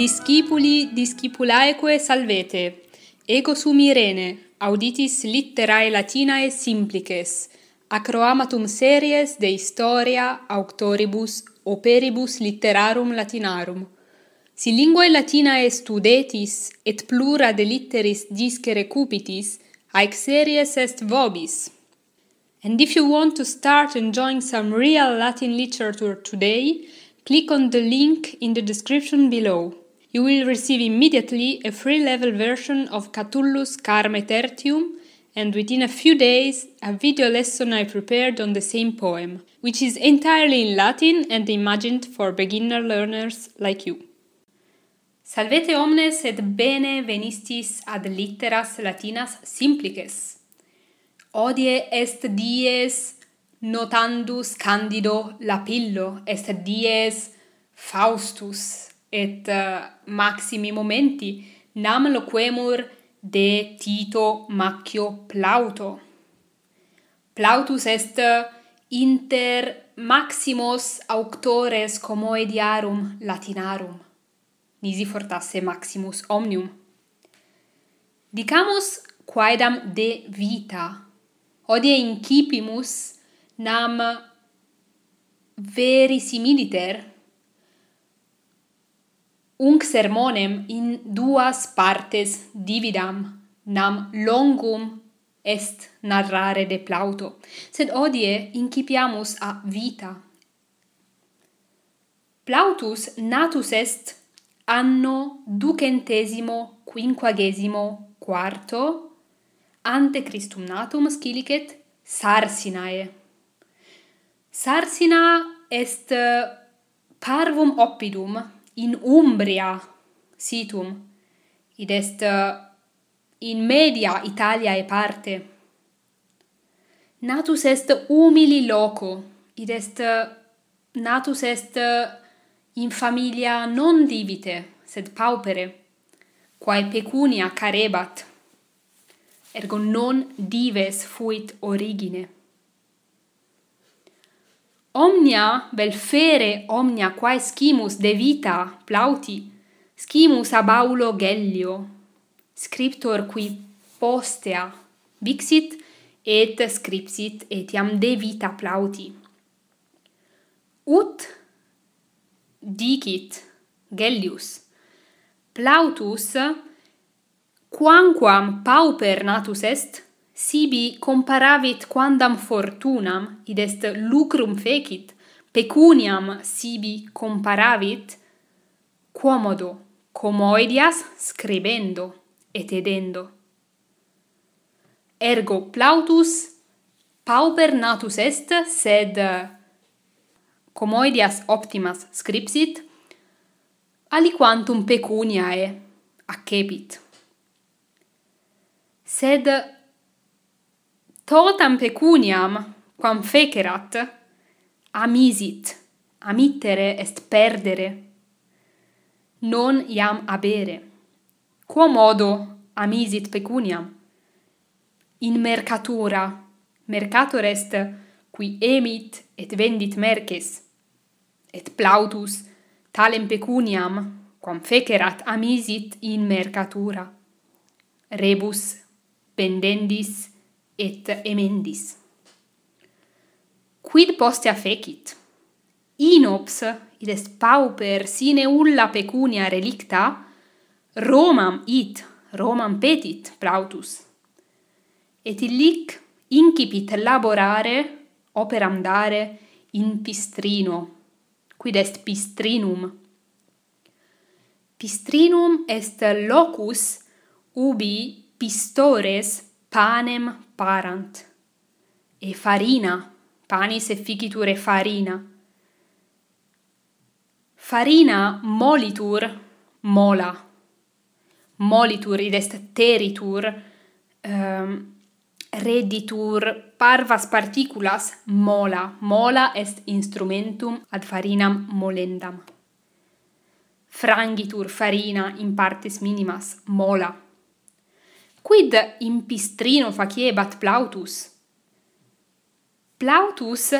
Discipuli discipulaeque salvete, ego sum Irene, auditis litterae Latinae simplices, acroamatum series de historia auctoribus operibus litterarum latinarum. Si linguae Latinae studetis et plura de litteris discere cupitis, haec series est vobis. And if you want to start enjoying some real Latin literature today, click on the link in the description below you will receive immediately a free level version of Catullus Carme Tertium and within a few days a video lesson I prepared on the same poem, which is entirely in Latin and imagined for beginner learners like you. Salvete omnes et bene venistis ad litteras latinas simplices. Odie est dies notandus candido lapillo, est dies faustus et uh, maximi momenti nam loquemur de Tito Macchio Plauto. Plautus est eh, inter maximos auctores comoediarum latinarum. Nisi fortasse maximus omnium. Dicamus quaedam de vita. Hodie incipimus nam verisimiliter Unc sermonem in duas partes dividam, nam longum est narrare de Plauto, sed odie incipiamus a vita. Plautus natus est anno ducentesimo quinquagesimo quarto ante Christum natum scilicet Sarsinae. Sarsina est eh, parvum oppidum, in Umbria situm, id est eh, in media Italiae parte. Natus est humili loco, id est eh, natus est eh, in familia non divite, sed paupere, quae pecunia carebat, ergo non dives fuit origine. Omnia velfere omnia quae scimus de vita plauti, scimus ab aulo Gellio, scriptor qui postea vixit et scripsit etiam de vita plauti. Ut dicit Gellius, plautus quamquam pauper natus est, sibi comparavit quandam fortunam, id est lucrum fecit, pecuniam sibi comparavit, quomodo, comoedias scribendo et edendo. Ergo Plautus pauper natus est, sed comoedias optimas scripsit, aliquantum pecuniae accepit. Sed totam pecuniam quam fecerat amisit amittere est perdere non iam abere. Quo modo amisit pecuniam? In mercatura. Mercator est qui emit et vendit merces. Et plautus talem pecuniam quam fecerat amisit in mercatura. Rebus pendendis et emendis. Quid postea fecit? Inops, id est pauper sine ulla pecunia relicta, Romam it, Romam petit plautus. Et illic incipit laborare, operam dare, in pistrino, quid est pistrinum. Pistrinum est locus ubi pistores panem parant. E farina, panis efficitur e farina. Farina molitur, mola. Molitur id est teritur, um, ehm, reditur parvas particulas mola. Mola est instrumentum ad farinam molendam. Frangitur farina in partes minimas mola. Quid impistrino faciebat Plautus? Plautus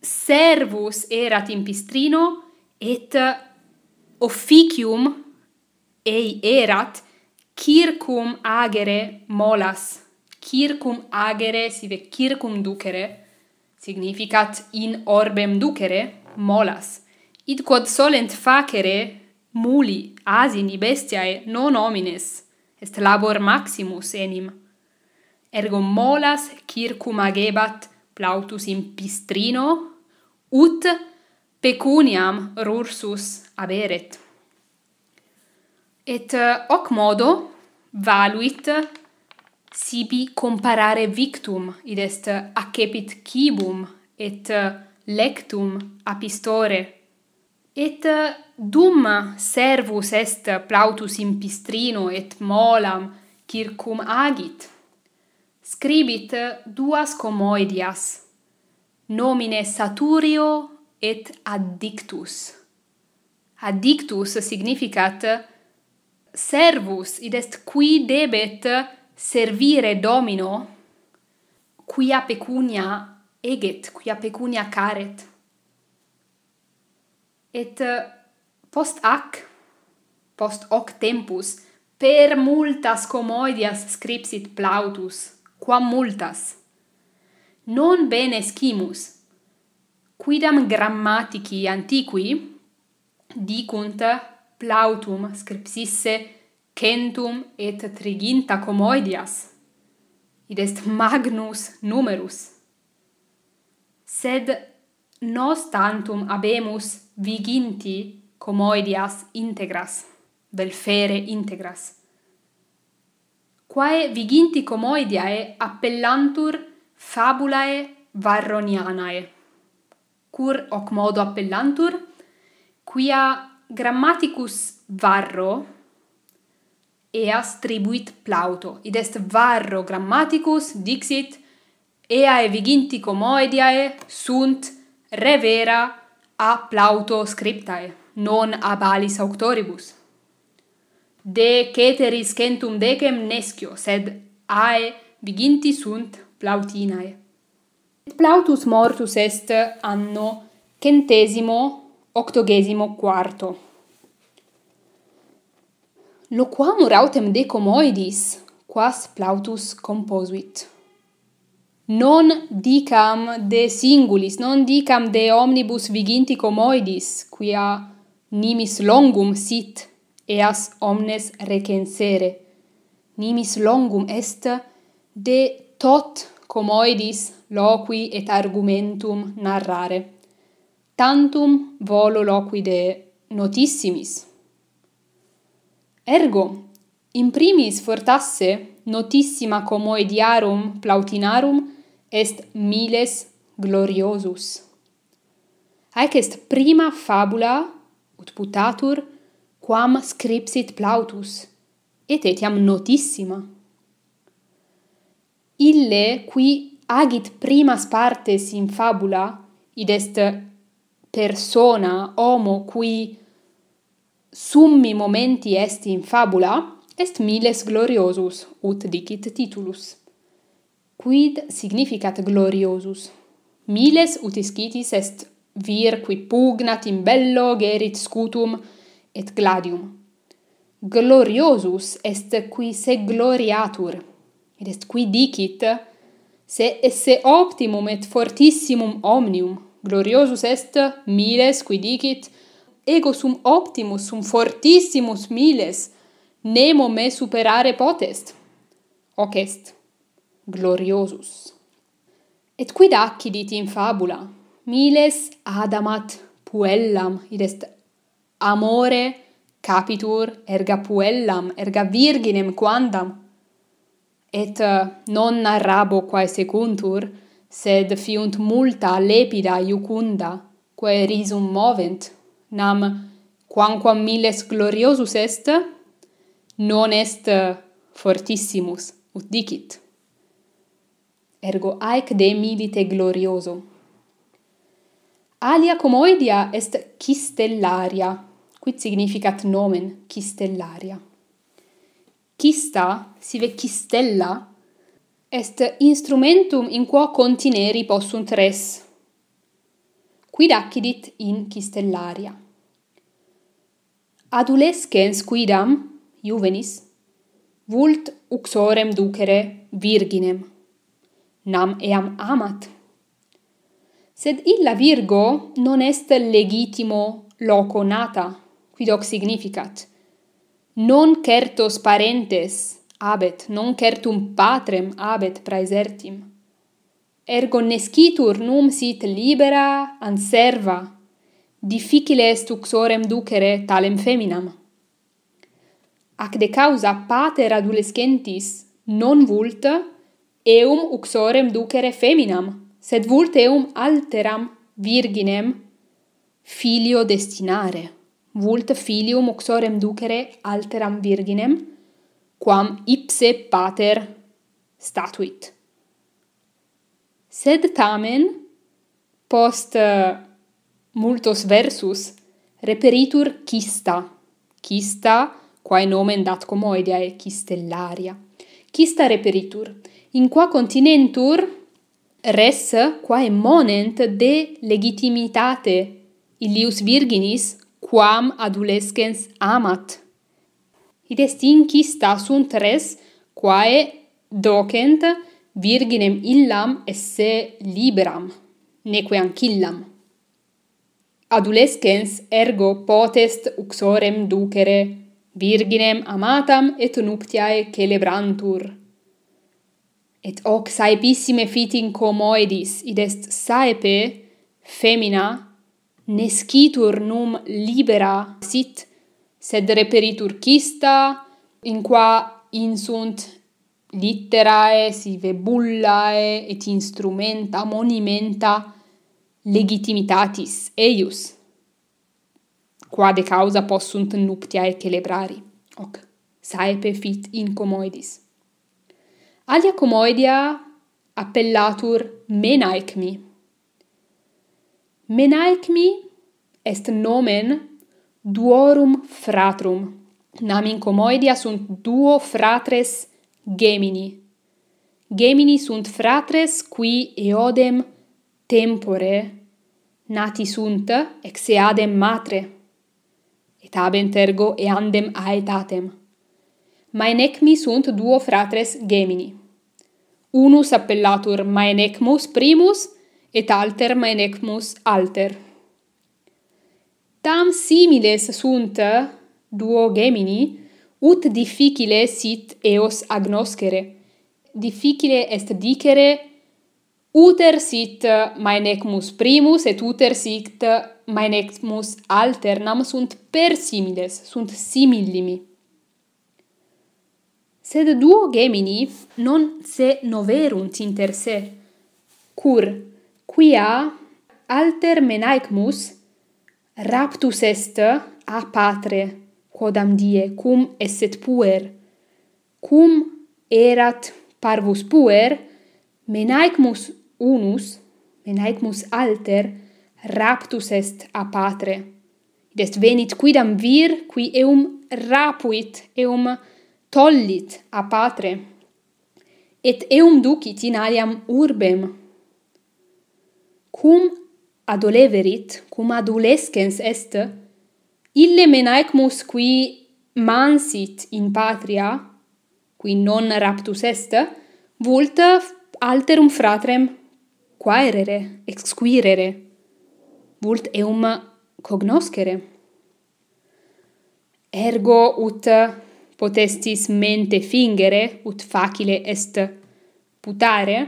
servus erat impistrino et officium ei erat circum agere molas. Circum agere, sive circum ducere, significat in orbem ducere, molas. Id quod solent facere muli, asini, bestiae, non homines – est labor maximus enim. Ergo molas circum agebat plautus in pistrino, ut pecuniam rursus aberet. Et eh, hoc modo valuit sibi comparare victum, id est accepit cibum et eh, lectum apistore Et dum servus est Plautus in Pistrino et molam circum agit. Scribit duas comoedias, nomine Saturio et Addictus. Addictus significat servus, id est qui debet servire domino, quia pecunia eget, quia pecunia caret et eh, post ac post hoc tempus per multas commodias scripsit Plautus quam multas. Non bene scimus quidam grammatici antiqui dicunt plautum scripsisse centum et triginta comoedias id est magnus numerus. Sed nos tantum habemus viginti comoedias integras, velfere integras. Quae viginti comoediae appellantur fabulae varronianae. Cur hoc modo appellantur, quia grammaticus varro eas tribuit Plauto. Id est varro grammaticus dixit eae viginti comoediae sunt revera a plauto scriptae, non ab alis auctoribus. De ceteris centum decem nescio, sed ae viginti sunt plautinae. Plautus mortus est anno centesimo octogesimo quarto. Loquam rautem decomoidis, quas plautus composuit non dicam de singulis, non dicam de omnibus viginti comoidis, quia nimis longum sit, eas omnes recensere. Nimis longum est de tot comoidis loqui et argumentum narrare. Tantum volo loqui de notissimis. Ergo, in primis fortasse notissima comoediarum plautinarum est miles gloriosus. Haec est prima fabula, ut putatur, quam scripsit Plautus, et etiam notissima. Ille qui agit primas partes in fabula, id est persona, homo, qui summi momenti est in fabula, est miles gloriosus, ut dicit titulus. Quid significat gloriosus? Miles utiscitis est vir qui pugnat in bello gerit scutum et gladium. Gloriosus est qui se gloriatur, ed est qui dicit, se esse optimum et fortissimum omnium, gloriosus est miles qui dicit, ego sum optimus, sum fortissimus miles, nemo me superare potest. Hoc est gloriosus. Et quid accidit in fabula, miles adamat puellam, id est amore capitur erga puellam, erga virginem quandam, et eh, non narrabo quae secuntur, sed fiunt multa lepida iucunda, quae risum movent, nam quamquam miles gloriosus est, non est eh, fortissimus, ut dicit ergo aec de milite glorioso. Alia comoedia est Chistellaria, quid significat nomen Chistellaria. Chista, sive Chistella, est instrumentum in quo contineri possunt res. Quid accidit in Chistellaria. Adolescens quidam, juvenis, vult uxorem ducere virginem nam eam amat. Sed illa virgo non est legitimo loco nata, quidoc significat. Non certos parentes abet, non certum patrem abet praesertim. Ergo nescitur num sit libera anserva, difficile est uxorem ducere talem feminam. Ac de causa pater adolescentis non vult eum uxorem ducere feminam, sed vult eum alteram virginem filio destinare. Vult filium uxorem ducere alteram virginem, quam ipse pater statuit. Sed tamen, post uh, multos versus, reperitur quista, quista quae nomen dat comoedia e cistellaria. Cista reperitur, in qua continentur res quae monent de legitimitate. Illius virginis quam adolescens amat. Id est inquista sunt res quae docent virginem illam esse liberam neque ancillam. Adolescens ergo potest uxorem ducere virginem amatam et nuptiae celebrantur et hoc saepissime fitin comoedis, id est saepe, femina, nescitur num libera sit, sed reperitur cista, in qua insunt litterae, sive bullae, et instrumenta, monimenta, legitimitatis eius, Qua de causa possunt nuptiae celebrari, hoc saepe fit in comoedis. Alia comoedia appellatur menaecmi. Menaecmi est nomen duorum fratrum. Nam in comoedia sunt duo fratres Gemini. Gemini sunt fratres qui eodem tempore nati sunt ex eadem matre et habent ergo eandem aetatem Maenecmi sunt duo fratres Gemini. Unus appellatur Maenecmus primus et alter Maenecmus alter. Tam similes sunt duo Gemini, ut difficile sit eos agnoscere. Difficile est dicere uter sit Maenecmus primus et uter sit Maenecmus alter, nam sunt per similes, sunt simillimi. Sed duo Gemini non se noverunt inter se, cur quia alter menaecmus raptus est a patre, quodam die cum esset puer, cum erat parvus puer, menaecmus unus, menaecmus alter, raptus est a patre. Id est venit quidam vir, qui eum rapuit, eum rapuit, tollit a patre, et eum ducit in aliam urbem. Cum adoleverit, cum adolescens est, ille menaecmus qui mansit in patria, qui non raptus est, vult alterum fratrem quaerere, exquirere, vult eum cognoscere. Ergo ut potestis mente fingere, ut facile est putare,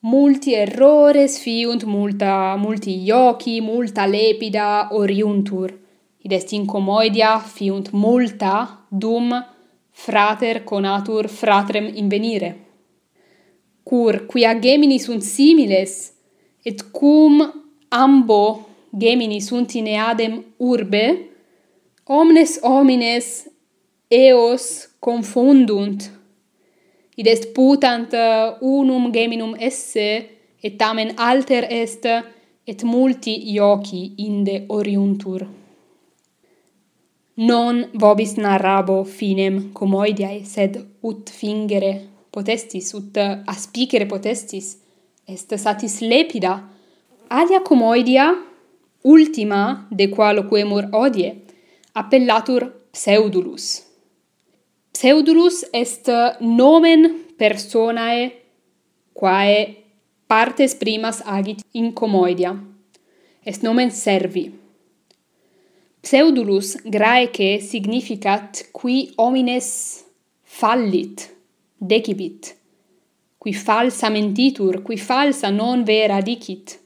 multi errores fiunt multa multi ioci multa lepida oriuntur. Id est incomodia fiunt multa dum frater conatur fratrem invenire cur quia gemini sunt similes et cum ambo gemini sunt in eadem urbe omnes homines eos confundunt. Id est putant uh, unum geminum esse et tamen alter est et multi ioci inde oriuntur. Non vobis narrabo finem comoidiae sed ut fingere potestis ut uh, aspicere potestis est satis lepida alia comoidia ultima de qua loquemur odie appellatur pseudulus. Pseudulus est nomen personae quae partes primas agit in comoedia. Est nomen servi. Pseudulus graece significat qui homines fallit, decibit, qui falsa mentitur, qui falsa non vera dicit.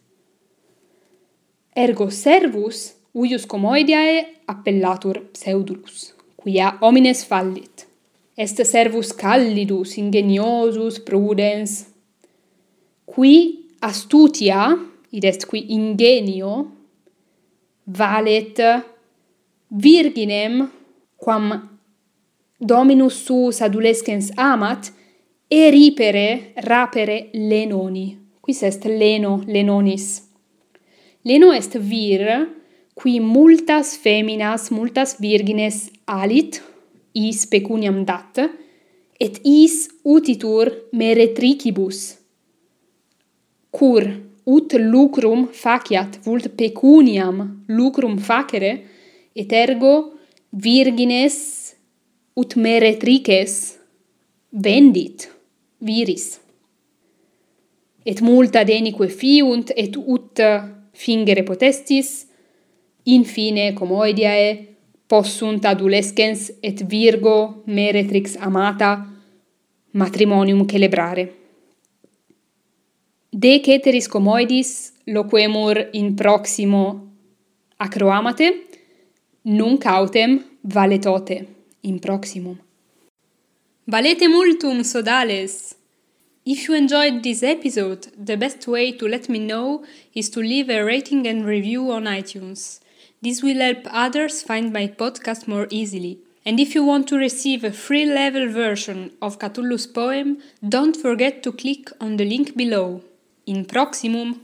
Ergo servus, uius comoediae appellatur pseudulus, quia homines fallit est servus callidus, ingeniosus, prudens. Qui astutia, id est qui ingenio, valet virginem quam Dominus suus adulescens amat, eripere rapere lenoni. Quis est leno lenonis. Leno est vir, qui multas feminas, multas virgines alit, is pecuniam dat, et is utitur meretricibus. Cur ut lucrum faciat, vult pecuniam lucrum facere, et ergo virgines ut meretrices vendit viris. Et multa denique fiunt, et ut fingere potestis, infine, comoediae possunt adulescens et virgo meretrix amata matrimonium celebrare. De ceteris comoedis loquemur in proximo acroamate, nunc autem valetote in proximum. Valete multum, sodales! If you enjoyed this episode, the best way to let me know is to leave a rating and review on iTunes. This will help others find my podcast more easily. And if you want to receive a free level version of Cthulhu's poem, don't forget to click on the link below. In proximum!